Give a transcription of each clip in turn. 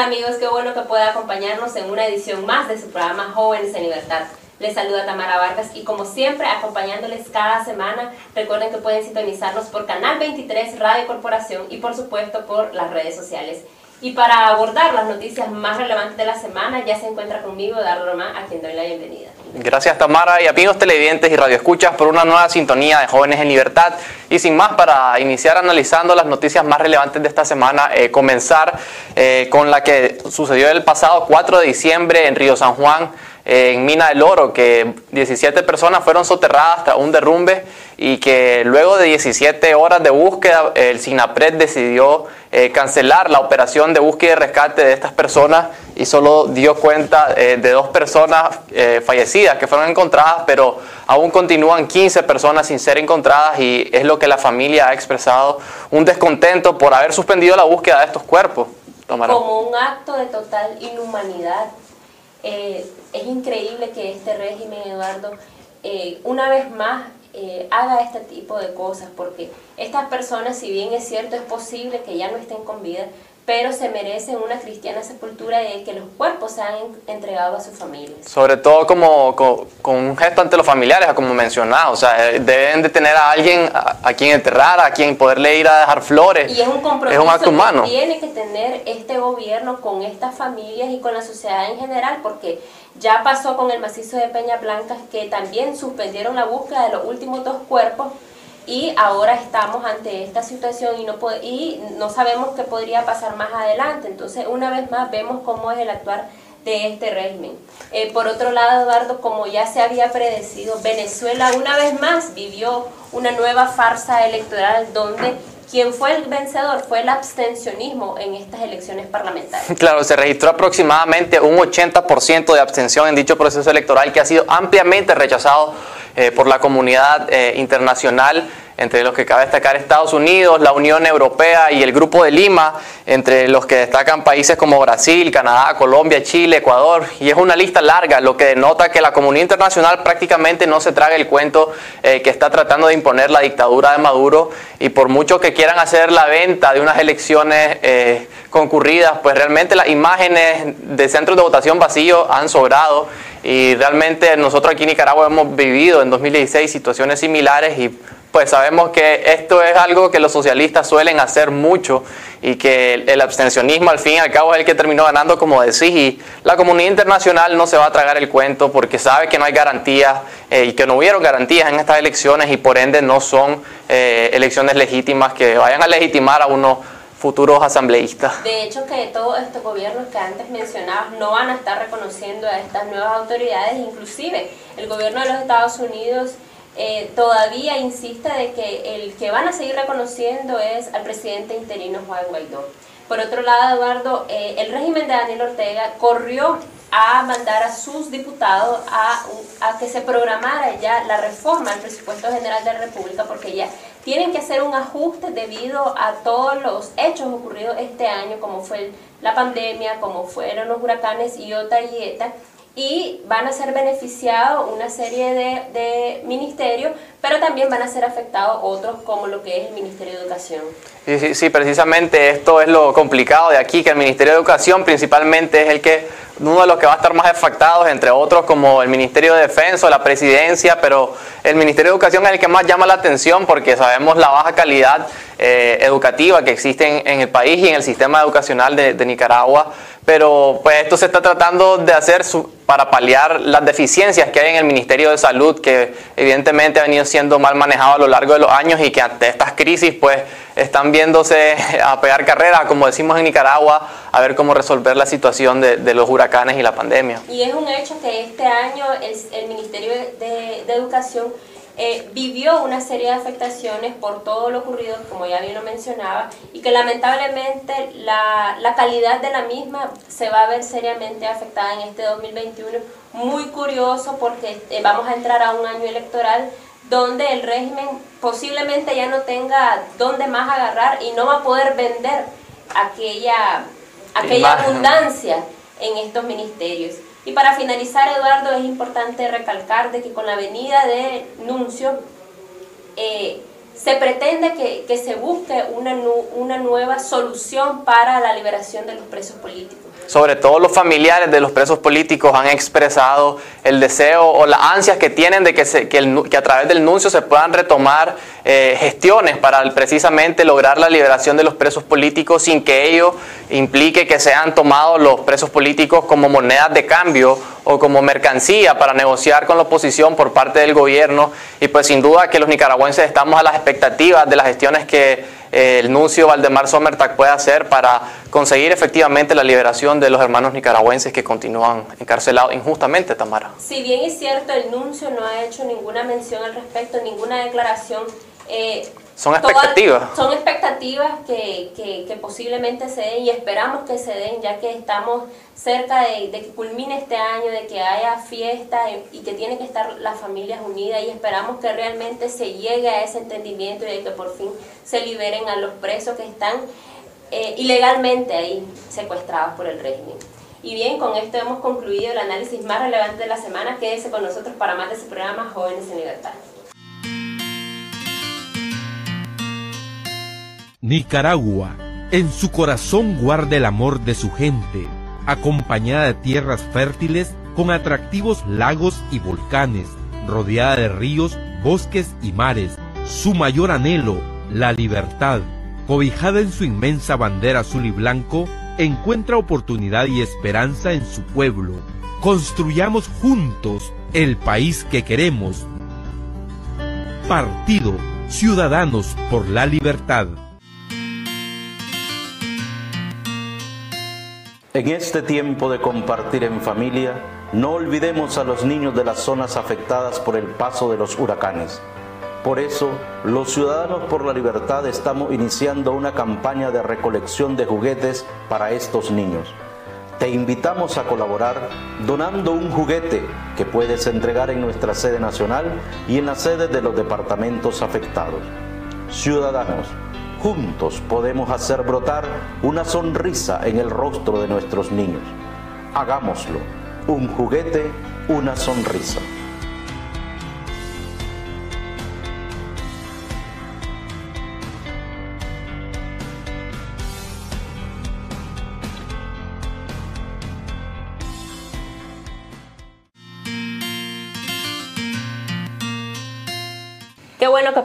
amigos? Qué bueno que pueda acompañarnos en una edición más de su programa Jóvenes en Libertad. Les saluda Tamara Vargas y como siempre acompañándoles cada semana, recuerden que pueden sintonizarnos por Canal 23 Radio Corporación y por supuesto por las redes sociales. Y para abordar las noticias más relevantes de la semana, ya se encuentra conmigo Dardo Román, a quien doy la bienvenida. Gracias Tamara y amigos televidentes y radioescuchas por una nueva sintonía de Jóvenes en Libertad. Y sin más, para iniciar analizando las noticias más relevantes de esta semana, eh, comenzar eh, con la que sucedió el pasado 4 de diciembre en Río San Juan en Mina del Oro, que 17 personas fueron soterradas tras un derrumbe y que luego de 17 horas de búsqueda el SINAPRED decidió eh, cancelar la operación de búsqueda y rescate de estas personas y solo dio cuenta eh, de dos personas eh, fallecidas que fueron encontradas, pero aún continúan 15 personas sin ser encontradas y es lo que la familia ha expresado, un descontento por haber suspendido la búsqueda de estos cuerpos. Como un acto de total inhumanidad eh, es increíble que este régimen, Eduardo, una vez más eh, haga este tipo de cosas, porque estas personas, si bien es cierto, es posible que ya no estén con vida, pero se merecen una cristiana sepultura de que los cuerpos sean entregados a sus familias. Sobre todo como con, un gesto ante los familiares, como mencionado, o sea, eh, deben de tener a alguien a, quien enterrar, a quien poderle ir a dejar flores. Y es un compromiso es un acto humano. que tiene que tener este gobierno con estas familias y con la sociedad en general, porque ya pasó con el macizo de Peña Blanca que también suspendieron la búsqueda de los últimos dos cuerpos y ahora estamos ante esta situación y no, y no sabemos qué podría pasar más adelante. Entonces, una vez más, vemos cómo es el actuar de este régimen. Eh, por otro lado, Eduardo, como ya se había predecido, Venezuela una vez más vivió una nueva farsa electoral donde quien fue el vencedor fue el abstencionismo en estas elecciones parlamentarias. Claro, se registró aproximadamente un 80% de abstención en dicho proceso electoral que ha sido ampliamente rechazado eh, por la comunidad eh, internacional entre los que cabe destacar Estados Unidos, la Unión Europea y el Grupo de Lima, entre los que destacan países como Brasil, Canadá, Colombia, Chile, Ecuador, y es una lista larga, lo que denota que la comunidad internacional prácticamente no se traga el cuento eh, que está tratando de imponer la dictadura de Maduro, y por mucho que quieran hacer la venta de unas elecciones eh, concurridas, pues realmente las imágenes de centros de votación vacíos han sobrado, y realmente nosotros aquí en Nicaragua hemos vivido en 2016 situaciones similares y pues sabemos que esto es algo que los socialistas suelen hacer mucho y que el, abstencionismo al fin y al cabo es el que terminó ganando, como decís, y la comunidad internacional no se va a tragar el cuento porque sabe que no hay garantías eh, y que no hubieron garantías en estas elecciones y por ende no son eh, elecciones legítimas que vayan a legitimar a unos futuros asambleístas. De hecho que todos estos gobiernos que antes mencionabas no van a estar reconociendo a estas nuevas autoridades, inclusive el gobierno de los Estados Unidos eh, todavía insiste de que el que van a seguir reconociendo es al presidente interino Juan Guaidó. Por otro lado, Eduardo, eh, el régimen de Daniel Ortega corrió a mandar a sus diputados a, a, que se programara ya la reforma al presupuesto general de la República porque ya tienen que hacer un ajuste debido a todos los hechos ocurridos este año, como fue la pandemia, como fueron los huracanes Iota y Eta, y van a ser beneficiados una serie de, de, ministerios, pero también van a ser afectados otros como lo que es el Ministerio de Educación. Sí, sí, precisamente esto es lo complicado de aquí, que el Ministerio de Educación principalmente es el que, uno de los que va a estar más afectados, entre otros como el Ministerio de Defensa, la Presidencia, pero el Ministerio de Educación es el que más llama la atención porque sabemos la baja calidad eh, educativa que existe en, el país y en el sistema educacional de, Nicaragua pero pues esto se está tratando de hacer para paliar las deficiencias que hay en el Ministerio de Salud, que evidentemente ha venido siendo mal manejado a lo largo de los años y que ante estas crisis pues están viéndose a pegar carreras, como decimos en Nicaragua, a ver cómo resolver la situación de, los huracanes y la pandemia. Y es un hecho que este año el, el Ministerio de Educación eh, vivió una serie de afectaciones por todo lo ocurrido, como ya bien lo mencionaba, y que lamentablemente la, la, calidad de la misma se va a ver seriamente afectada en este 2021. Muy curioso porque eh, vamos a entrar a un año electoral donde el régimen posiblemente ya no tenga dónde más agarrar y no va a poder vender aquella, aquella abundancia en estos ministerios. Y para finalizar, Eduardo, es importante recalcar de que con la venida de Nuncio eh, se pretende que, se busque una, una nueva solución para la liberación de los presos políticos. Sobre todo los familiares de los presos políticos han expresado el deseo o las ansias que tienen de que, se, que, a través del nuncio se puedan retomar eh, gestiones para precisamente lograr la liberación de los presos políticos sin que ello implique que sean tomados los presos políticos como monedas de cambio o como mercancía para negociar con la oposición por parte del gobierno. Y pues sin duda que los nicaragüenses estamos a las expectativas de las gestiones que el nuncio Valdemar Sommertag puede hacer para conseguir efectivamente la liberación de los hermanos nicaragüenses que continúan encarcelados injustamente, Tamara. Si bien es cierto, el nuncio no ha hecho ninguna mención al respecto, ninguna declaración. Eh, son expectativas. son expectativas que, que, posiblemente se den y esperamos que se den, ya que estamos cerca de, de, que culmine este año, de que haya fiesta y que tienen que estar las familias unidas y esperamos que realmente se llegue a ese entendimiento y de que por fin se liberen a los presos que están eh, ilegalmente ahí secuestrados por el régimen. Y bien, con esto hemos concluido el análisis más relevante de la semana. Quédese con nosotros para más de su programa Jóvenes en Libertad. Nicaragua, en su corazón guarda el amor de su gente, acompañada de tierras fértiles con atractivos lagos y volcanes, rodeada de ríos, bosques y mares. Su mayor anhelo, la libertad, cobijada en su inmensa bandera azul y blanco, encuentra oportunidad y esperanza en su pueblo. Construyamos juntos el país que queremos. Partido Ciudadanos por la Libertad. En este tiempo de compartir en familia, no olvidemos a los niños de las zonas afectadas por el paso de los huracanes. Por eso, los Ciudadanos por la Libertad estamos iniciando una campaña de recolección de juguetes para estos niños. Te invitamos a colaborar donando un juguete que puedes entregar en nuestra sede nacional y en la sede de los departamentos afectados. Ciudadanos, juntos podemos hacer brotar una sonrisa en el rostro de nuestros niños. Hagámoslo. Un juguete, una sonrisa.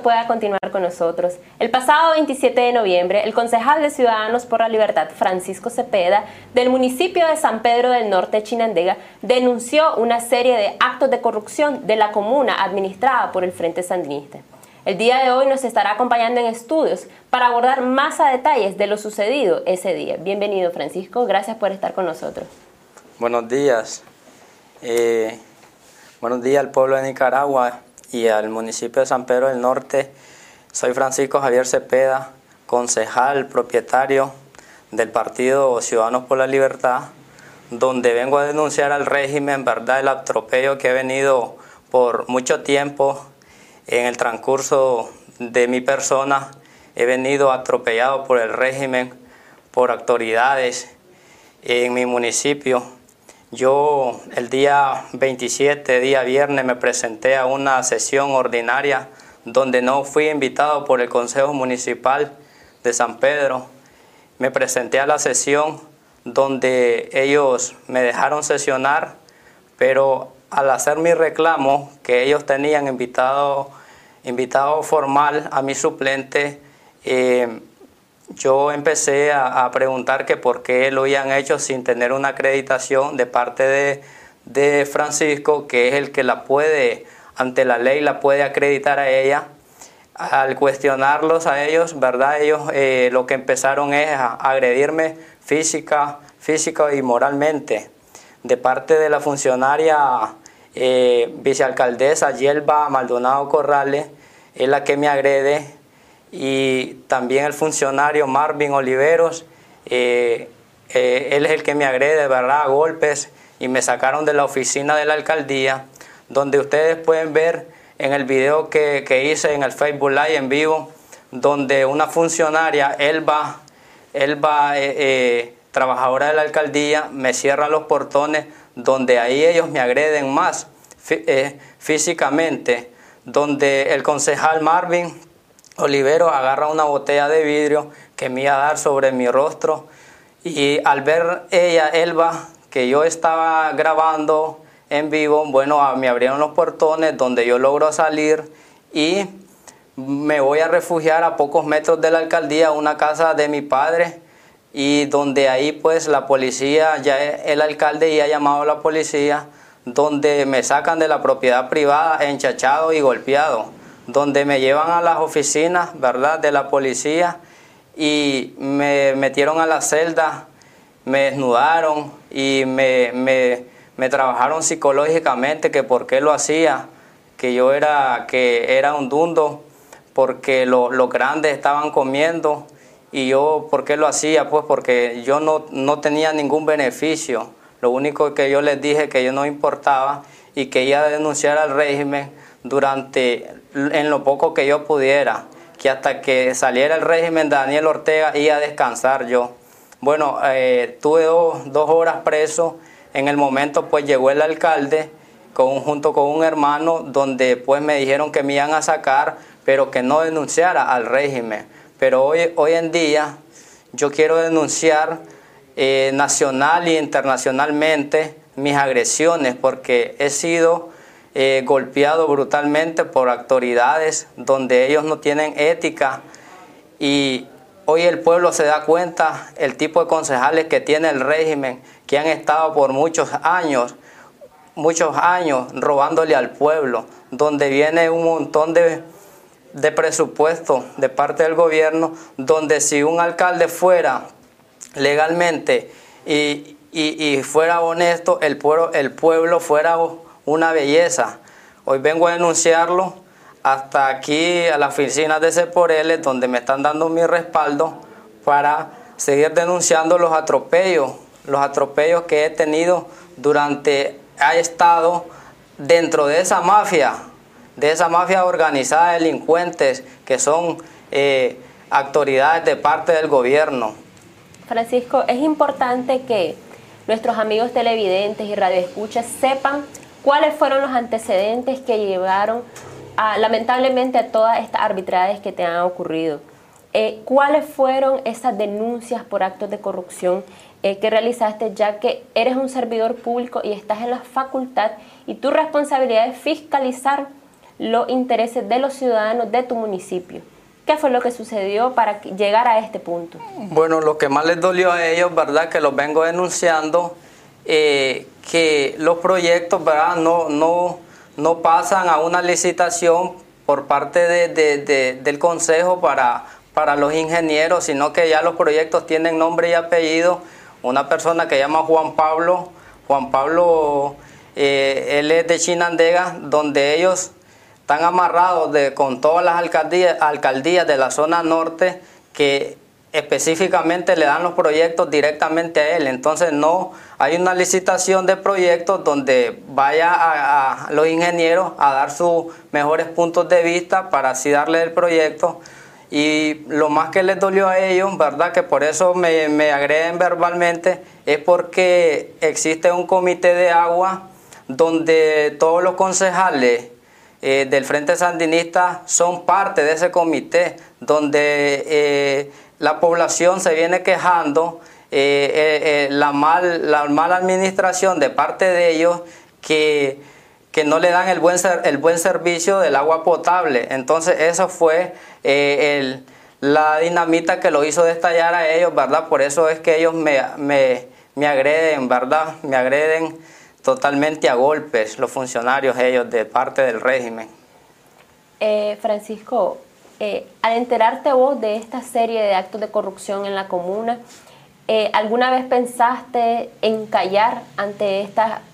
Pueda continuar con nosotros. El pasado 27 de noviembre, el concejal de Ciudadanos por la Libertad, Francisco Cepeda, del municipio de San Pedro del Norte, Chinandega, denunció una serie de actos de corrupción de la comuna administrada por el Frente Sandinista. El día de hoy nos estará acompañando en estudios para abordar más a detalles de lo sucedido ese día. Bienvenido Francisco, gracias por estar con nosotros. Buenos días. Eh, buenos días al pueblo de Nicaragua y al municipio de San Pedro del Norte. Soy Francisco Javier Cepeda, concejal, propietario del partido Ciudadanos por la Libertad, donde vengo a denunciar al régimen, ¿verdad?, el atropello que he venido por mucho tiempo en el transcurso de mi persona. He venido atropellado por el régimen, por autoridades en mi municipio yo el día 27, día viernes, me presenté a una sesión ordinaria donde no fui invitado por el Consejo Municipal de San Pedro. Me presenté a la sesión donde ellos me dejaron sesionar, pero al hacer mi reclamo, que ellos tenían invitado, invitado formal a mi suplente, eh, yo empecé a, preguntar que por qué lo habían hecho sin tener una acreditación de parte de, Francisco, que es el que la puede, ante la ley, la puede acreditar a ella. Al cuestionarlos a ellos, ¿verdad? Ellos eh, lo que empezaron es a agredirme física, física y moralmente. De parte de la funcionaria eh, vicealcaldesa Yelba Maldonado Corrales, es la que me agrede y también el funcionario Marvin Oliveros, eh, eh, él es el que me agrede, ¿verdad?, a golpes y me sacaron de la oficina de la alcaldía, donde ustedes pueden ver en el video que, hice en el Facebook Live en vivo, donde una funcionaria, Elba, Elba eh, trabajadora de la alcaldía, me cierra los portones, donde ahí ellos me agreden más físicamente, donde el concejal Marvin Olivero agarra una botella de vidrio que me iba a dar sobre mi rostro Y al ver ella, Elba, que yo estaba grabando en vivo, bueno, me abrieron los portones donde yo logro salir y me voy a refugiar a pocos metros de la alcaldía, una casa de mi padre, y donde ahí pues la policía, ya el alcalde ya ha llamado a la policía, donde me sacan de la propiedad privada enchachado y golpeado, donde me llevan a las oficinas, ¿verdad?, de la policía y me metieron a la celda, me desnudaron y me, me trabajaron psicológicamente que por qué lo hacía, que yo era, que era un dundo, porque los grandes estaban comiendo y yo, ¿por qué lo hacía? Pues porque yo no, no tenía ningún beneficio. Lo único que yo les dije que yo no importaba y que iba a denunciar al régimen durante, en lo poco que yo pudiera, que hasta que saliera el régimen Daniel Ortega iba a descansar yo. Bueno, eh, tuve dos, horas preso, en el momento pues llegó el alcalde con, junto con un hermano donde pues me dijeron que me iban a sacar, pero que no denunciara al régimen. Pero hoy, hoy en día yo quiero denunciar eh, nacional e internacionalmente mis agresiones porque he sido eh, golpeado brutalmente por autoridades donde ellos no tienen ética. Y hoy el pueblo se da cuenta el tipo de concejales que tiene el régimen que han estado por muchos años muchos años robándole al pueblo donde viene un montón de de presupuesto de parte del gobierno donde si un alcalde fuera legalmente y, fuera honesto, el pueblo, el pueblo fuera una belleza. Hoy vengo a denunciarlo hasta aquí a la oficina de Ceporele, donde me están dando mi respaldo para seguir denunciando los atropellos, los atropellos que he tenido durante, ha estado dentro de esa mafia, de esa mafia organizada de delincuentes que son eh, autoridades de parte del gobierno. Francisco, es importante que nuestros amigos televidentes y radioescuchas sepan cuáles fueron los antecedentes que llevaron a, lamentablemente a todas estas arbitrariedades que te han ocurrido. Eh, ¿Cuáles fueron esas denuncias por actos de corrupción eh, que realizaste ya que eres un servidor público y estás en la facultad y tu responsabilidad es fiscalizar los intereses de los ciudadanos de tu municipio? ¿Qué fue lo que sucedió para llegar a este punto? Bueno, lo que más les dolió a ellos, ¿verdad? Que los vengo denunciando, eh, que los proyectos, ¿verdad? No, no, no pasan a una licitación por parte del Consejo para, para los ingenieros, sino que ya los proyectos tienen nombre y apellido. Una persona que llama Juan Pablo, Juan Pablo, eh, él es de Chinandega, donde ellos están amarrados de, con todas las alcaldías, alcaldías de la zona norte que específicamente le dan los proyectos directamente a él. Entonces no hay una licitación de proyectos donde vaya a, los ingenieros a dar sus mejores puntos de vista para así darle el proyecto. Y lo más que les dolió a ellos, ¿verdad? Que por eso me, me agreden verbalmente, es porque existe un comité de agua donde todos los concejales eh, del Frente Sandinista son parte de ese comité donde eh, la población se viene quejando eh, la, mal, la mala administración de parte de ellos que, que no le dan el buen, el buen servicio del agua potable. Entonces eso fue el, la dinamita que lo hizo destallar a ellos, ¿verdad? Por eso es que ellos me, me, me agreden, ¿verdad? Me agreden totalmente a golpes los funcionarios ellos de parte del régimen. Eh, Francisco, eh, al enterarte vos de esta serie de actos de corrupción en la comuna, eh, ¿alguna vez pensaste en callar ante,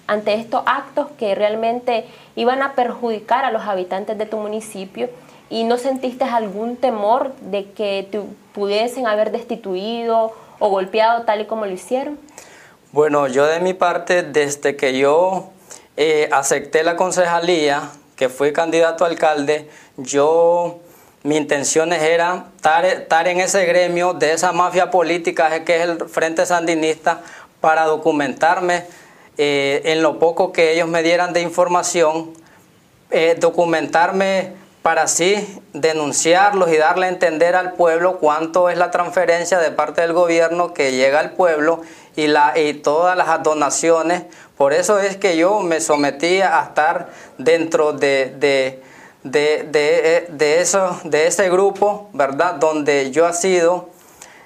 ante estos actos que realmente iban a perjudicar a los habitantes de tu municipio? ¿Y no sentiste algún temor de que te pudiesen haber destituido o golpeado tal y como lo hicieron? Bueno, yo de mi parte, desde que yo eh, acepté la concejalía, que fui candidato a alcalde, yo, mis intenciones eran estar, en ese gremio de esa mafia política que es el Frente Sandinista para documentarme eh, en lo poco que ellos me dieran de información, eh, documentarme para así denunciarlos y darle a entender al pueblo cuánto es la transferencia de parte del gobierno que llega al pueblo y, la, y todas las donaciones. Por eso es que yo me sometí a estar dentro de, de, de, de, eso, de ese grupo, ¿verdad? Donde yo ha sido,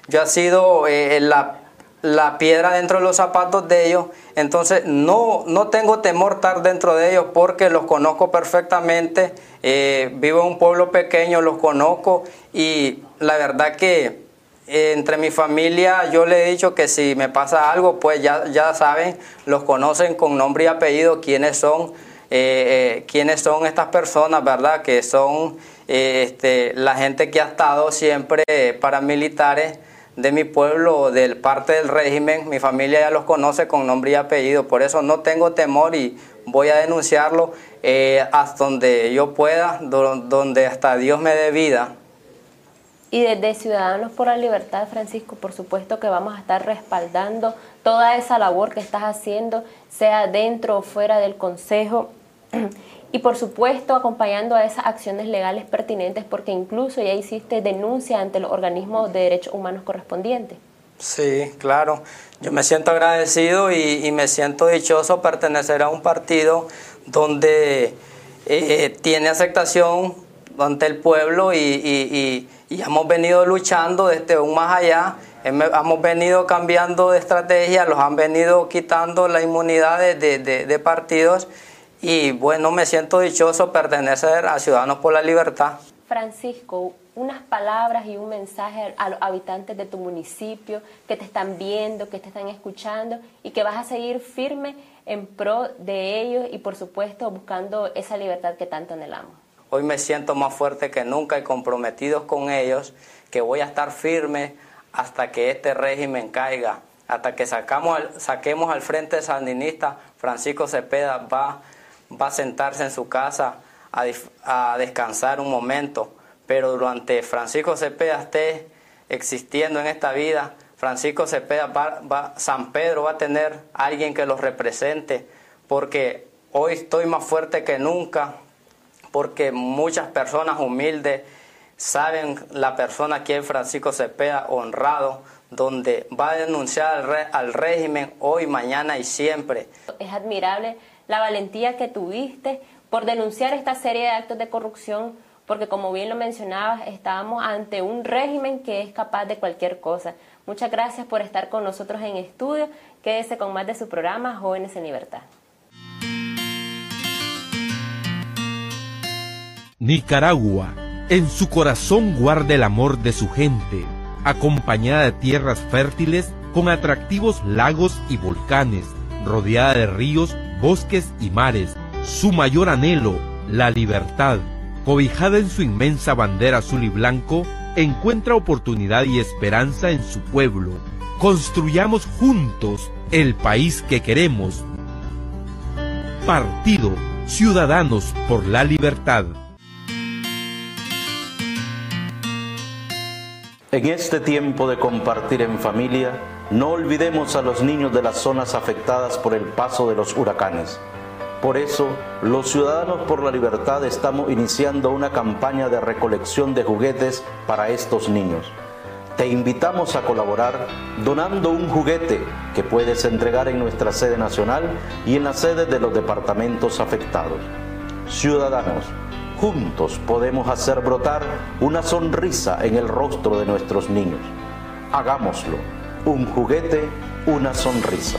yo ha sido eh, la la piedra dentro de los zapatos de ellos. Entonces no, no tengo temor estar dentro de ellos porque los conozco perfectamente. Eh, vivo en un pueblo pequeño, los conozco y la verdad que eh, entre mi familia yo le he dicho que si me pasa algo, pues ya, ya saben, los conocen con nombre y apellido quiénes son, eh, quiénes son estas personas, ¿verdad? Que son este, la gente que ha estado siempre paramilitares de mi pueblo, de parte del régimen, mi familia ya los conoce con nombre y apellido, por eso no tengo temor y voy a denunciarlo eh, hasta donde yo pueda, donde hasta Dios me dé vida. Y desde Ciudadanos por la Libertad, Francisco, por supuesto que vamos a estar respaldando toda esa labor que estás haciendo, sea dentro o fuera del Consejo. Y por supuesto acompañando a esas acciones legales pertinentes porque incluso ya hiciste denuncia ante los organismos de derechos humanos correspondientes. Sí, claro. Yo me siento agradecido y, me siento dichoso pertenecer a un partido donde eh, tiene aceptación ante el pueblo y, hemos venido luchando desde un más allá. Hemos venido cambiando de estrategia, los han venido quitando la inmunidad de, de partidos y bueno, me siento dichoso pertenecer a Ciudadanos por la Libertad. Francisco, unas palabras y un mensaje a los habitantes de tu municipio que te están viendo, que te están escuchando y que vas a seguir firme en pro de ellos y por supuesto buscando esa libertad que tanto anhelamos. Hoy me siento más fuerte que nunca y comprometido con ellos, que voy a estar firme hasta que este régimen caiga, hasta que sacamos, saquemos al frente sandinista, Francisco Cepeda va va a sentarse en su casa a, descansar un momento, pero durante Francisco Cepeda esté existiendo en esta vida, Francisco Cepeda va, San Pedro va a tener alguien que los represente, porque hoy estoy más fuerte que nunca, porque muchas personas humildes saben la persona que es Francisco Cepeda honrado, donde va a denunciar al, al régimen hoy, mañana y siempre. Es admirable la valentía que tuviste por denunciar esta serie de actos de corrupción, porque como bien lo mencionabas, estábamos ante un régimen que es capaz de cualquier cosa. Muchas gracias por estar con nosotros en estudio. Quédese con más de su programa Jóvenes en Libertad. Nicaragua, en su corazón guarda el amor de su gente, acompañada de tierras fértiles con atractivos lagos y volcanes, rodeada de ríos bosques y mares, su mayor anhelo, la libertad, cobijada en su inmensa bandera azul y blanco, encuentra oportunidad y esperanza en su pueblo. Construyamos juntos el país que queremos. Partido Ciudadanos por la Libertad. En este tiempo de compartir en familia, no olvidemos a los niños de las zonas afectadas por el paso de los huracanes. Por eso, los Ciudadanos por la Libertad estamos iniciando una campaña de recolección de juguetes para estos niños. Te invitamos a colaborar donando un juguete que puedes entregar en nuestra sede nacional y en las sedes de los departamentos afectados. Ciudadanos, juntos podemos hacer brotar una sonrisa en el rostro de nuestros niños. Hagámoslo un juguete, una sonrisa.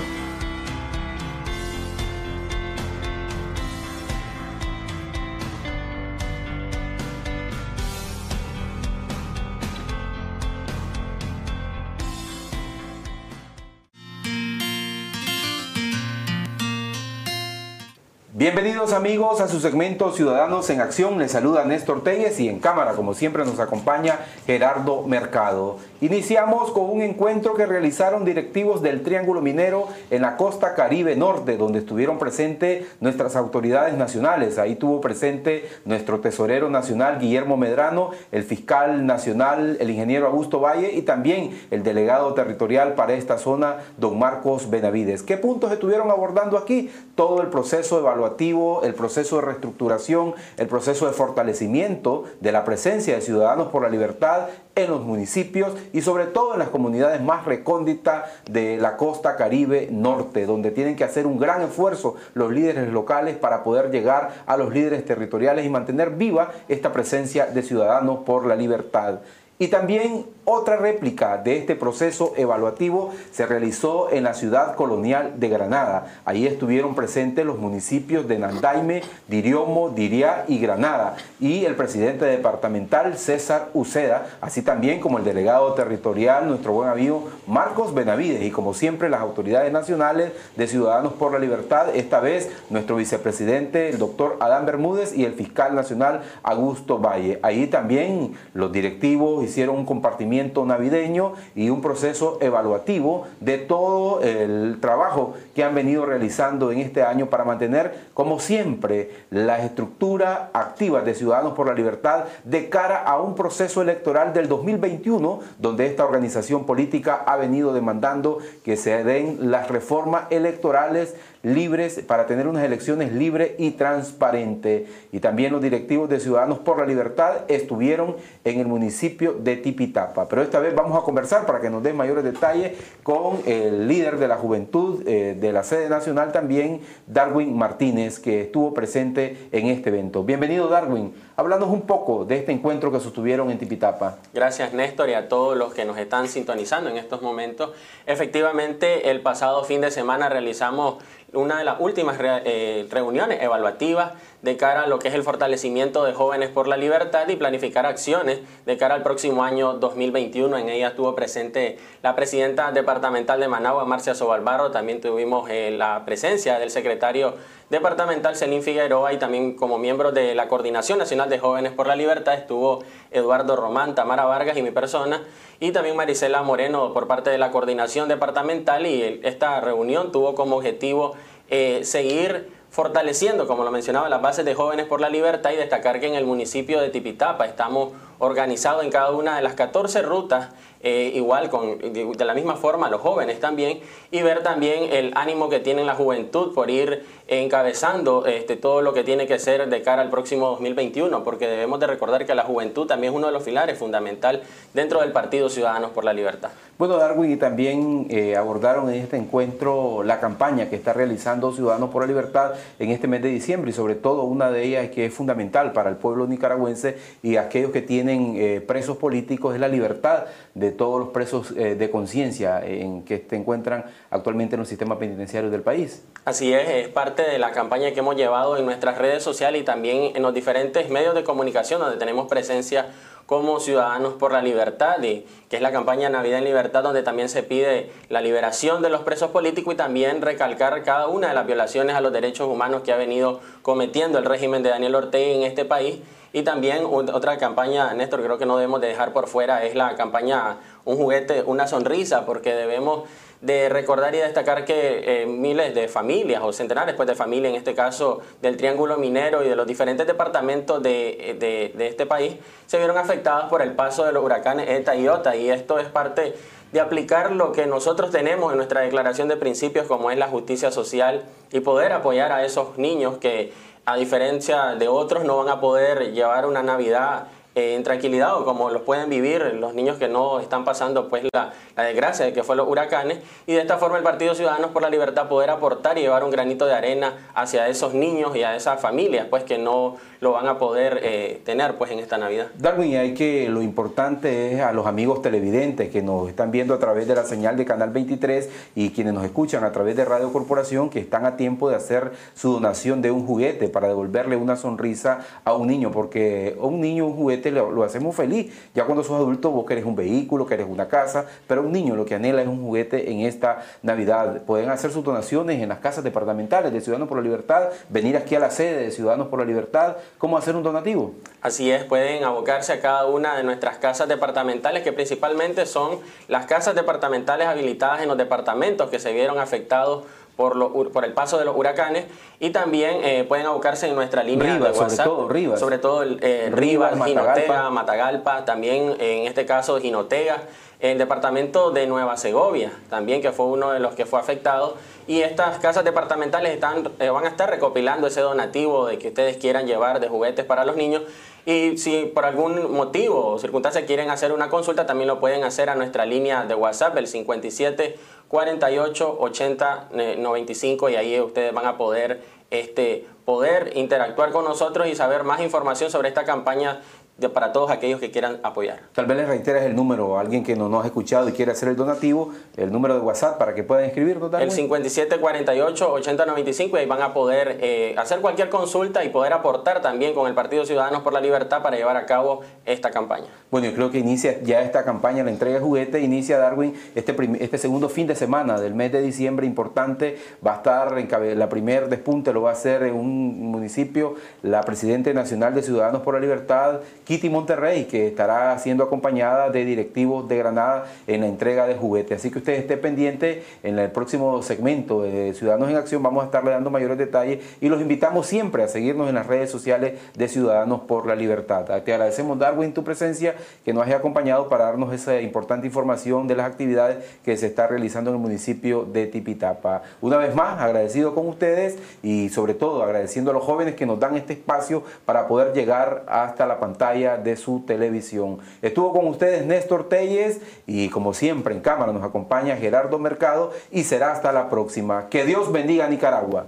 Bienvenidos amigos a su segmento Ciudadanos en Acción. Les saluda Néstor Telles y en cámara, como siempre, nos acompaña Gerardo Mercado. Iniciamos con un encuentro que realizaron directivos del Triángulo Minero en la costa Caribe Norte, donde estuvieron presentes nuestras autoridades nacionales. Ahí tuvo presente nuestro tesorero nacional Guillermo Medrano, el fiscal nacional, el ingeniero Augusto Valle y también el delegado territorial para esta zona, don Marcos Benavides. ¿Qué puntos estuvieron abordando aquí? Todo el proceso evaluativo el proceso de reestructuración, el proceso de fortalecimiento de la presencia de Ciudadanos por la Libertad en los municipios y sobre todo en las comunidades más recónditas de la costa caribe norte, donde tienen que hacer un gran esfuerzo los líderes locales para poder llegar a los líderes territoriales y mantener viva esta presencia de ciudadanos por la libertad. Y también otra réplica de este proceso evaluativo se realizó en la ciudad colonial de Granada. Ahí estuvieron presentes los municipios de Nandaime, Diriomo, Diriá y Granada. Y el presidente departamental César Uceda, así también como el delegado territorial, nuestro buen amigo Marcos Benavides. Y como siempre las autoridades nacionales de Ciudadanos por la Libertad, esta vez nuestro vicepresidente, el doctor Adán Bermúdez y el fiscal nacional Augusto Valle. Ahí también los directivos hicieron un compartimiento navideño y un proceso evaluativo de todo el trabajo que han venido realizando en este año para mantener, como siempre, la estructura activa de Ciudadanos por la Libertad de cara a un proceso electoral del 2021, donde esta organización política ha venido demandando que se den las reformas electorales libres, para tener unas elecciones libres y transparentes. Y también los directivos de Ciudadanos por la Libertad estuvieron en el municipio de Tipitapa. Pero esta vez vamos a conversar para que nos den mayores detalles con el líder de la juventud eh, de la sede nacional también, Darwin Martínez, que estuvo presente en este evento. Bienvenido Darwin, háblanos un poco de este encuentro que sostuvieron en Tipitapa. Gracias Néstor y a todos los que nos están sintonizando en estos momentos. Efectivamente, el pasado fin de semana realizamos una de las últimas eh, reuniones evaluativas de cara a lo que es el fortalecimiento de jóvenes por la libertad y planificar acciones de cara al próximo año 2021. En ella estuvo presente la presidenta departamental de Managua, Marcia Sobalbarro. También tuvimos eh, la presencia del secretario departamental, Celín Figueroa, y también como miembro de la Coordinación Nacional de Jóvenes por la Libertad estuvo Eduardo Román, Tamara Vargas y mi persona, y también Marisela Moreno por parte de la Coordinación Departamental. Y esta reunión tuvo como objetivo eh, seguir fortaleciendo, como lo mencionaba, las bases de Jóvenes por la Libertad y destacar que en el municipio de Tipitapa estamos organizados en cada una de las 14 rutas eh, igual con, de, la misma forma los jóvenes también y ver también el ánimo que tiene la juventud por ir encabezando este, todo lo que tiene que ser de cara al próximo 2021 porque debemos de recordar que la juventud también es uno de los pilares fundamental dentro del Partido Ciudadanos por la Libertad. Bueno Darwin y también eh, abordaron en este encuentro la campaña que está realizando Ciudadanos por la Libertad en este mes de diciembre y sobre todo una de ellas que es fundamental para el pueblo nicaragüense y aquellos que tienen eh, presos políticos es la libertad de todos los presos eh, de conciencia en que se encuentran actualmente en los sistemas penitenciarios del país. Así es, es parte de la campaña que hemos llevado en nuestras redes sociales y también en los diferentes medios de comunicación donde tenemos presencia como Ciudadanos por la Libertad, y, que es la campaña Navidad en Libertad, donde también se pide la liberación de los presos políticos y también recalcar cada una de las violaciones a los derechos humanos que ha venido cometiendo el régimen de Daniel Ortega en este país y también otra campaña, Néstor, creo que no debemos de dejar por fuera, es la campaña Un juguete, una sonrisa, porque debemos de recordar y destacar que eh, miles de familias o centenares pues, de familias, en este caso del Triángulo Minero y de los diferentes departamentos de, de, de este país, se vieron afectadas por el paso de los huracanes ETA y OTA. Y esto es parte de aplicar lo que nosotros tenemos en nuestra declaración de principios como es la justicia social y poder apoyar a esos niños que a diferencia de otros, no van a poder llevar una Navidad eh, en tranquilidad o como los pueden vivir los niños que no están pasando pues la, la, desgracia de que fue los huracanes y de esta forma el Partido Ciudadanos por la Libertad poder aportar y llevar un granito de arena hacia esos niños y a esas familias pues que no lo van a poder eh, tener pues en esta Navidad. Darwin, hay que lo importante es a los amigos televidentes que nos están viendo a través de la señal de Canal 23 y quienes nos escuchan a través de Radio Corporación que están a tiempo de hacer su donación de un juguete para devolverle una sonrisa a un niño, porque un niño un juguete lo, hacemos feliz. Ya cuando sos adulto vos querés un vehículo, querés una casa, pero un niño lo que anhela es un juguete en esta Navidad. Pueden hacer sus donaciones en las casas departamentales de Ciudadanos por la Libertad, venir aquí a la sede de Ciudadanos por la Libertad cómo hacer un donativo. Así es, pueden abocarse a cada una de nuestras casas departamentales, que principalmente son las casas departamentales habilitadas en los departamentos que se vieron afectados por, lo, por el paso de los huracanes y también eh, pueden abocarse en nuestra línea Rivas, de WhatsApp. sobre todo Rivas. Sobre todo eh, Rivas, Rivas, Matagalpa. También en este caso Jinotega, el departamento de Nueva Segovia, también que fue uno de los que fue afectado. Y estas casas departamentales están, eh, van a estar recopilando ese donativo de que ustedes quieran llevar de juguetes para los niños. Y si por algún motivo o circunstancia quieren hacer una consulta, también lo pueden hacer a nuestra línea de WhatsApp, el 57 48 80 eh, 95, y ahí ustedes van a poder, este, poder interactuar con nosotros y saber más información sobre esta campaña de, para todos aquellos que quieran apoyar. Tal vez les reiteres el número a alguien que no nos ha escuchado y quiere hacer el donativo, el número de WhatsApp para que puedan escribir El 5748-8095 y ahí van a poder eh, hacer cualquier consulta y poder aportar también con el Partido Ciudadanos por la Libertad para llevar a cabo esta campaña. Bueno, yo creo que inicia ya esta campaña, la entrega de juguetes, inicia Darwin este, este segundo fin de semana del mes de diciembre importante. Va a estar en la primer despunte, lo va a hacer en un municipio la Presidente Nacional de Ciudadanos por la Libertad, Kitty Monterrey, que estará siendo acompañada de directivos de Granada en la entrega de juguetes. Así que usted esté pendiente en el próximo segmento de Ciudadanos en Acción, vamos a estarle dando mayores detalles y los invitamos siempre a seguirnos en las redes sociales de Ciudadanos por la Libertad. Te agradecemos, Darwin, tu presencia, que nos haya acompañado para darnos esa importante información de las actividades que se está realizando en el municipio de Tipitapa. Una vez más, agradecido con ustedes y sobre todo agradeciendo a los jóvenes que nos dan este espacio para poder llegar hasta la pantalla de su televisión. Estuvo con ustedes Néstor Telles y como siempre en cámara nos acompaña Gerardo Mercado y será hasta la próxima. Que Dios bendiga a Nicaragua.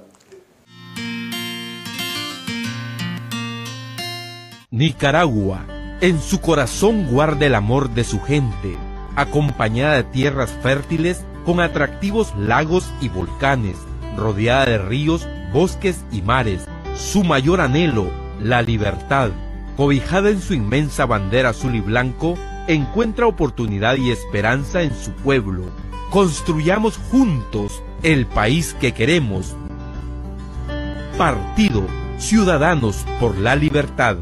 Nicaragua, en su corazón guarda el amor de su gente, acompañada de tierras fértiles con atractivos lagos y volcanes, rodeada de ríos, bosques y mares. Su mayor anhelo, la libertad, cobijada en su inmensa bandera azul y blanco, encuentra oportunidad y esperanza en su pueblo. Construyamos juntos el país que queremos. Partido Ciudadanos por la Libertad.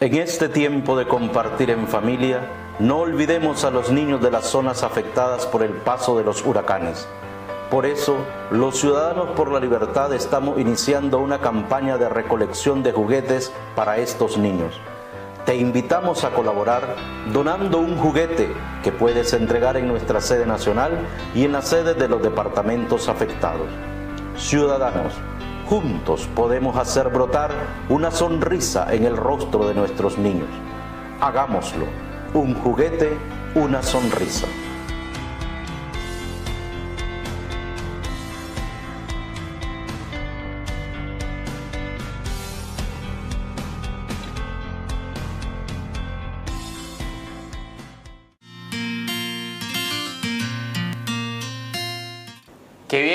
En este tiempo de compartir en familia, no olvidemos a los niños de las zonas afectadas por el paso de los huracanes. Por eso, los Ciudadanos por la Libertad estamos iniciando una campaña de recolección de juguetes para estos niños. Te invitamos a colaborar donando un juguete que puedes entregar en nuestra sede nacional y en la sede de los departamentos afectados. Ciudadanos, juntos podemos hacer brotar una sonrisa en el rostro de nuestros niños. Hagámoslo. Un juguete, una sonrisa.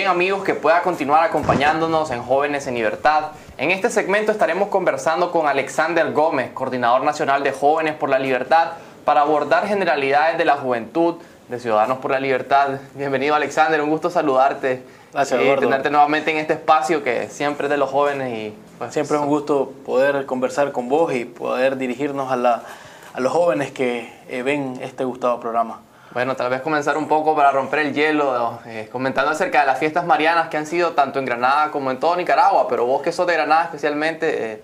Bien amigos que pueda continuar acompañándonos en Jóvenes en Libertad. En este segmento estaremos conversando con Alexander Gómez, coordinador nacional de Jóvenes por la Libertad, para abordar generalidades de la juventud de Ciudadanos por la Libertad. Bienvenido Alexander, un gusto saludarte Gracias, y tenerte nuevamente en este espacio que siempre es de los jóvenes y pues, Siempre es un gusto poder conversar con vos y poder dirigirnos a, la, a los jóvenes que eh, ven este gustado programa. Bueno, tal vez comenzar un poco para romper el hielo, eh, comentando acerca de las fiestas marianas que han sido tanto en Granada como en todo Nicaragua, pero vos que sos de Granada especialmente, eh,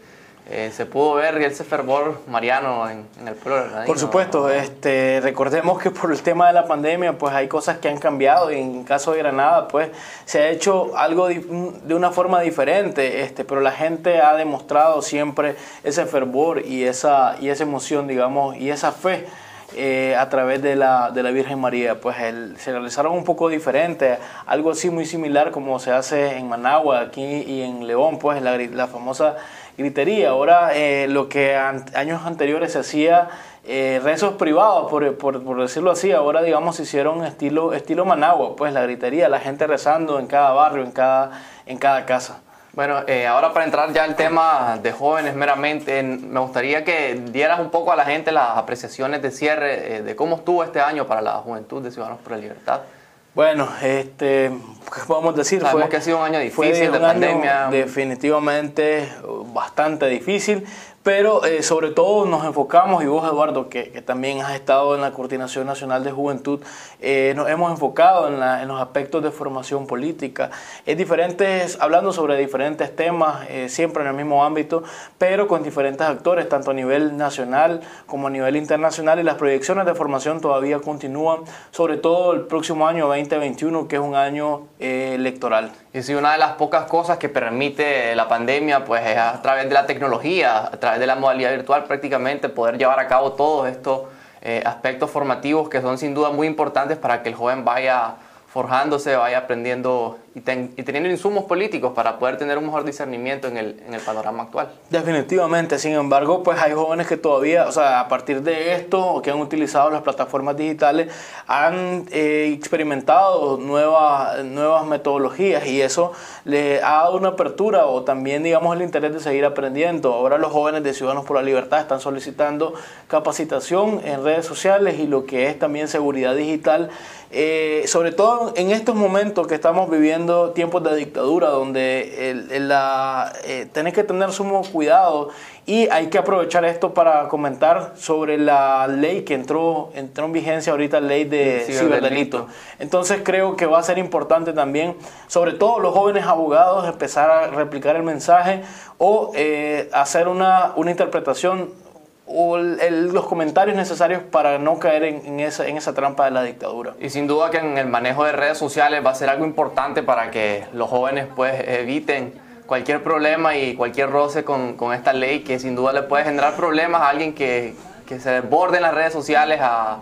eh, se pudo ver ese fervor mariano en, en el pueblo granadino. Por supuesto, este, recordemos que por el tema de la pandemia, pues hay cosas que han cambiado y en caso de Granada, pues se ha hecho algo de una forma diferente, este, pero la gente ha demostrado siempre ese fervor y esa, y esa emoción, digamos, y esa fe. Eh, a través de la, de la Virgen María, pues se realizaron un poco diferente, algo así muy similar como se hace en Managua, aquí y en León, pues la, la famosa gritería. Ahora eh, lo que años anteriores se hacía eh, rezos privados, por, por- por decirlo así, ahora digamos se hicieron estilo, estilo Managua, pues la gritería, la gente rezando en cada barrio, en cada, en cada casa. Bueno, eh, ahora para entrar ya al tema de jóvenes meramente, en- me gustaría que dieras un poco a la gente las apreciaciones de cierre eh, de cómo estuvo este año para la juventud de Ciudadanos por la Libertad. Bueno, este, ¿qué podemos decir? Sabemos que ha sido un año fue difícil de pandemia. definitivamente uh, bastante difícil, pero eh, sobre todo nos enfocamos, y vos Eduardo, que, también has estado en la Coordinación Nacional de Juventud, eh, nos hemos enfocado en, los aspectos de formación política, es diferentes, hablando sobre diferentes temas, eh, siempre en el mismo ámbito, pero con diferentes actores, tanto a nivel nacional como a nivel internacional, y las proyecciones de formación todavía continúan, sobre todo el próximo año 2021, que es un año electoral. Y si una de las pocas cosas que permite la pandemia, pues es a través de la tecnología, a través de la modalidad virtual prácticamente, poder llevar a cabo todos estos eh, aspectos formativos que son sin duda muy importantes para que el joven vaya forjándose, vaya aprendiendo y, teniendo insumos políticos para poder tener un mejor discernimiento en el, en el, panorama actual. Definitivamente, sin embargo, pues hay jóvenes que todavía, o sea, a partir de esto, que han utilizado las plataformas digitales, han eh, experimentado nuevas, nuevas metodologías y eso le ha dado una apertura o también, digamos, el interés de seguir aprendiendo. Ahora los jóvenes de Ciudadanos por la Libertad están solicitando capacitación en redes sociales y lo que es también seguridad digital, eh, sobre todo en estos momentos que estamos viviendo tiempos de dictadura donde el, la, eh, tenés que tener sumo cuidado y hay que aprovechar esto para comentar sobre la ley que entró, entró en vigencia ahorita, la ley de ciberdelito. Entonces creo que va a ser importante también, sobre todo los jóvenes abogados, empezar a replicar el mensaje o eh, hacer una, una interpretación o los comentarios necesarios para no caer en, esa, en esa trampa de la dictadura. Y sin duda que en el manejo de redes sociales va a ser algo importante para que los jóvenes pues eviten cualquier problema y cualquier roce con, con esta ley que sin duda le puede generar problemas a alguien que, que se desborde en las redes sociales a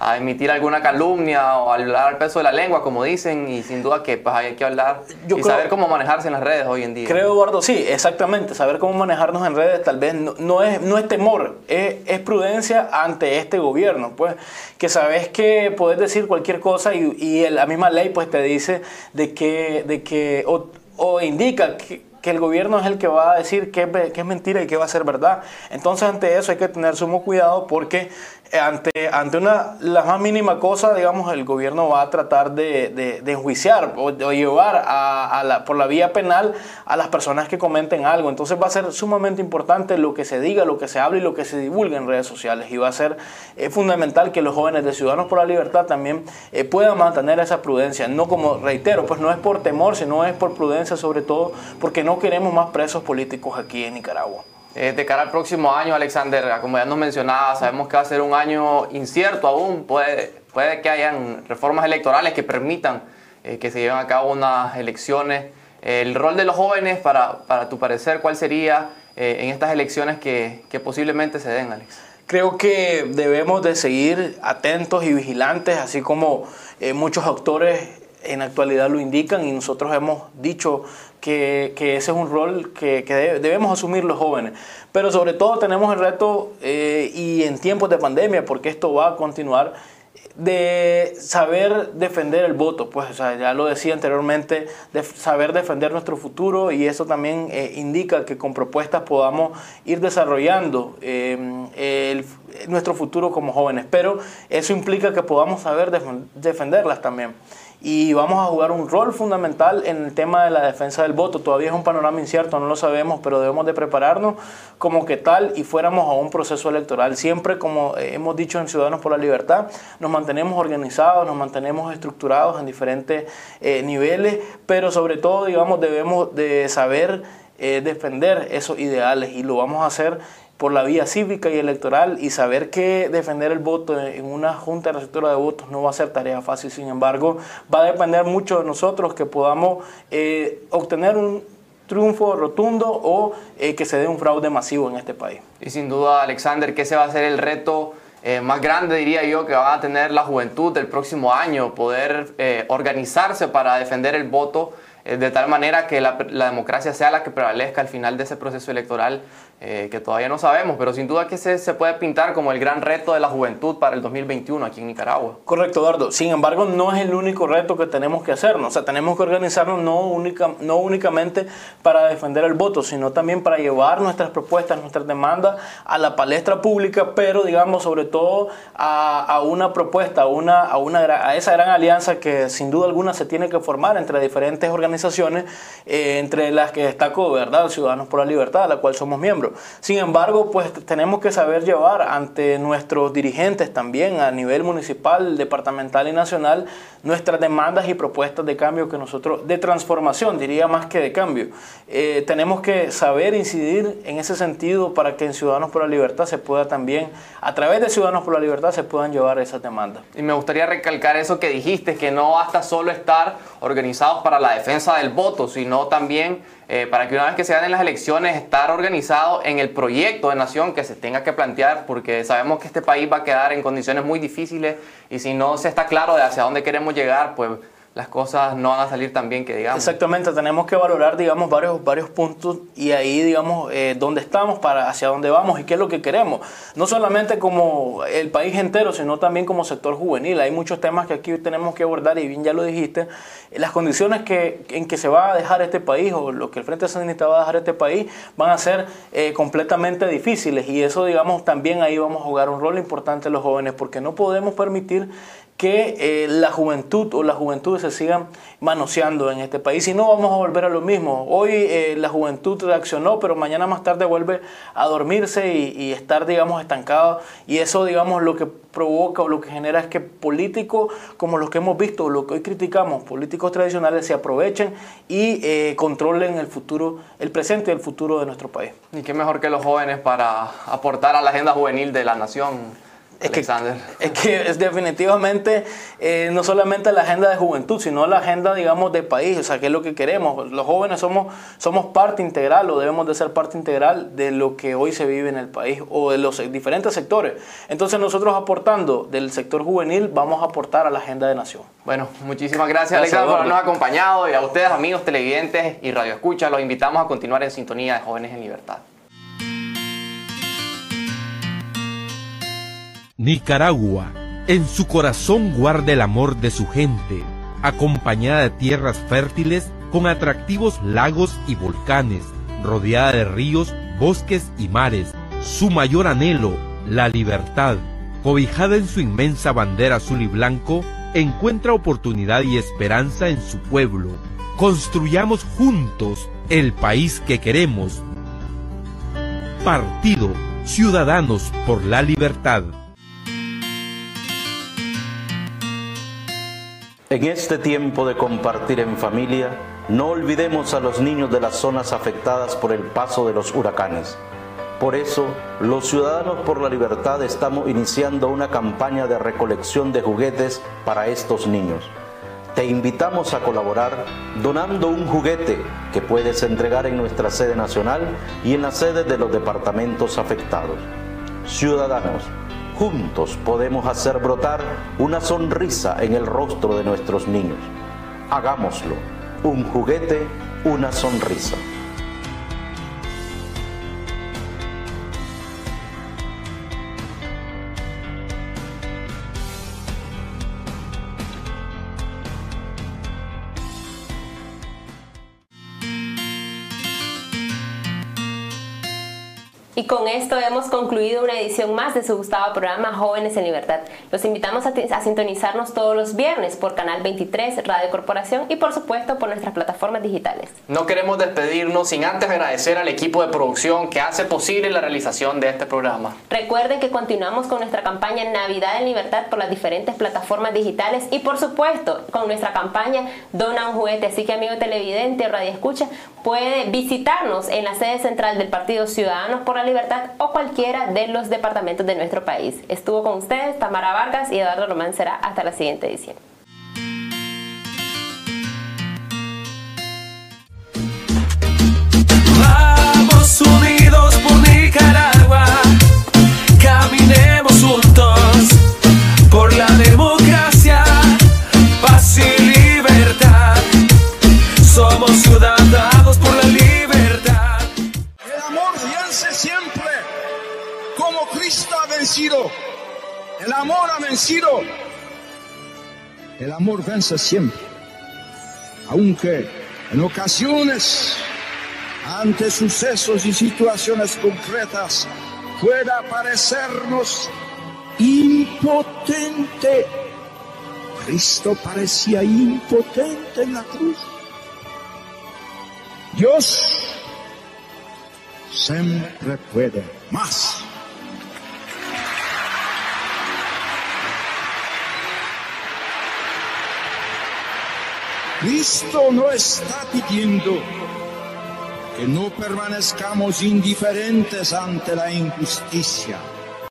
a emitir alguna calumnia o hablar al peso de la lengua, como dicen, y sin duda que pues, hay que hablar y saber cómo manejarse en las redes hoy en día. Creo, Eduardo, sí, exactamente, saber cómo manejarnos en redes tal vez no, es, no es temor, es, es, prudencia ante este gobierno, pues, que sabes que puedes decir cualquier cosa y, y la misma ley pues te dice de que, de que o, o indica que, que el gobierno es el que va a decir qué, qué es mentira y qué va a ser verdad. Entonces ante eso hay que tener sumo cuidado porque ante, ante una, la más mínima cosa, digamos, el gobierno va a tratar de, de, enjuiciar o, llevar a, la, por la vía penal a las personas que comenten algo. Entonces va a ser sumamente importante lo que se diga, lo que se hable y lo que se divulgue en redes sociales. Y va a ser eh, fundamental que los jóvenes de Ciudadanos por la Libertad también eh, puedan mantener esa prudencia. No como, reitero, pues no es por temor, sino es por prudencia sobre todo, porque no queremos más presos políticos aquí en Nicaragua. Eh, de cara al próximo año, Alexander, como ya nos mencionaba, sabemos que va a ser un año incierto aún. Puede, puede que hayan reformas electorales que permitan eh, que se lleven a cabo unas elecciones. el rol de los jóvenes, para, para tu parecer, ¿cuál sería eh, en estas elecciones que, que posiblemente se den, Alex? Creo que debemos de seguir atentos y vigilantes, así como muchos actores en actualidad lo indican y nosotros hemos dicho que, ese es un rol que, debemos asumir los jóvenes. Pero sobre todo tenemos el reto eh, y en tiempos de pandemia, porque esto va a continuar, de saber defender el voto, pues ya lo decía anteriormente, de saber defender nuestro futuro y eso también eh, indica que con propuestas podamos ir desarrollando eh, nuestro futuro como jóvenes, pero eso implica que podamos saber defenderlas también y vamos a jugar un rol fundamental en el tema de la defensa del voto. Todavía es un panorama incierto, no lo sabemos, pero debemos de prepararnos como que tal y fuéramos a un proceso electoral. Siempre, como hemos dicho en Ciudadanos por la Libertad, nos mantenemos organizados, nos mantenemos estructurados en diferentes eh, niveles, pero sobre todo, digamos, debemos de saber eh, defender esos ideales y lo vamos a hacer por la vía cívica y electoral y saber que defender el voto en una junta de receptora de votos no va a ser tarea fácil, sin embargo, va a depender mucho de nosotros que podamos eh, obtener un triunfo rotundo o eh, que se dé un fraude masivo en este país. Y sin duda, Alexander, que ese va a ser el reto eh, más grande, diría yo, que va a tener la juventud del próximo año, poder organizarse para defender el voto de tal manera que la, la democracia sea la que prevalezca al final de ese proceso electoral eh, que todavía no sabemos, pero sin duda que se, se, puede pintar como el gran reto de la juventud para el 2021 aquí en Nicaragua. Correcto, Eduardo. Sin embargo, no es el único reto que tenemos que hacernos. O sea, tenemos que organizarnos no, única, no únicamente para defender el voto, sino también para llevar nuestras propuestas, nuestras demandas a la palestra pública, pero digamos sobre todo a, a una propuesta, a, una, a, una, a esa gran alianza que sin duda alguna se tiene que formar entre diferentes organizaciones eh, entre las que destaco, ¿verdad?, Ciudadanos por la Libertad, a la cual somos miembros. Sin embargo, pues tenemos que saber llevar ante nuestros dirigentes también a nivel municipal, departamental y nacional nuestras demandas y propuestas de cambio que nosotros, de transformación, diría más que de cambio. Eh, tenemos que saber incidir en ese sentido para que en Ciudadanos por la Libertad se pueda también, a través de Ciudadanos por la Libertad, se puedan llevar esas demandas. Y me gustaría recalcar eso que dijiste, que no basta solo estar organizados para la defensa del voto, sino también eh, para que una vez que se ganen las elecciones, estar en el proyecto de nación que se tenga que plantear, porque sabemos que este país va a quedar en condiciones muy difíciles y si no se está claro de hacia dónde queremos llegar, pues las cosas no van a salir tan bien que digamos. Exactamente, tenemos que valorar, digamos, varios, varios puntos y ahí, digamos, eh, dónde estamos, para hacia dónde vamos y qué es lo que queremos. No solamente como el país entero, sino también como sector juvenil. Hay muchos temas que aquí tenemos que abordar y bien ya lo dijiste. Las condiciones que, en que se va a dejar este país o lo que el Frente Sandinista va a dejar este país van a ser eh, completamente difíciles y eso, digamos, también ahí vamos a jugar un rol importante los jóvenes porque no podemos permitir que eh, la juventud o las juventudes se sigan manoseando en este país. Si no, vamos a volver a lo mismo. Hoy eh, la juventud reaccionó, pero mañana más tarde vuelve a dormirse y, estar, digamos, estancado. Y eso, digamos, lo que provoca o lo que genera es que políticos como los que hemos visto, lo que hoy criticamos, políticos tradicionales, se aprovechen y eh, controlen el futuro, el presente y el futuro de nuestro país. Y qué mejor que los jóvenes para aportar a la agenda juvenil de la nación. Es que, es que es definitivamente eh, no solamente la agenda de juventud, sino la agenda, digamos, de país, o sea, qué es lo que queremos. Los jóvenes somos, somos parte integral o debemos de ser parte integral de lo que hoy se vive en el país o de los diferentes sectores. Entonces nosotros aportando del sector juvenil vamos a aportar a la agenda de nación. Bueno, muchísimas gracias, gracias Alexander por habernos acompañado y a ustedes amigos televidentes y radio escucha, los invitamos a continuar en sintonía de Jóvenes en Libertad. Nicaragua, en su corazón guarda el amor de su gente, acompañada de tierras fértiles con atractivos lagos y volcanes, rodeada de ríos, bosques y mares. Su mayor anhelo, la libertad, cobijada en su inmensa bandera azul y blanco, encuentra oportunidad y esperanza en su pueblo. Construyamos juntos el país que queremos. Partido Ciudadanos por la Libertad. En este tiempo de compartir en familia, no olvidemos a los niños de las zonas afectadas por el paso de los huracanes. Por eso, los Ciudadanos por la Libertad estamos iniciando una campaña de recolección de juguetes para estos niños. Te invitamos a colaborar donando un juguete que puedes entregar en nuestra sede nacional y en las sedes de los departamentos afectados. Ciudadanos, Juntos podemos hacer brotar una sonrisa en el rostro de nuestros niños. Hagámoslo. Un juguete, una sonrisa. Con esto hemos concluido una edición más de su gustado programa Jóvenes en Libertad. Los invitamos a, a, sintonizarnos todos los viernes por Canal 23, Radio Corporación y por supuesto por nuestras plataformas digitales. No queremos despedirnos sin antes agradecer al equipo de producción que hace posible la realización de este programa. Recuerden que continuamos con nuestra campaña Navidad en Libertad por las diferentes plataformas digitales y por supuesto con nuestra campaña Dona un juguete. Así que amigo televidente o radio escucha puede visitarnos en la sede central del Partido Ciudadanos por la Libertad o cualquiera de los departamentos de nuestro país. Estuvo con ustedes Tamara Vargas y Eduardo Román será hasta la siguiente edición. Caminemos juntos por la El amor ha vencido. El amor vence siempre. Aunque en ocasiones, ante sucesos y situaciones concretas, pueda parecernos impotente. Cristo parecía impotente en la cruz Dios siempre puede más. Cristo no está pidiendo que no permanezcamos indiferentes ante la injusticia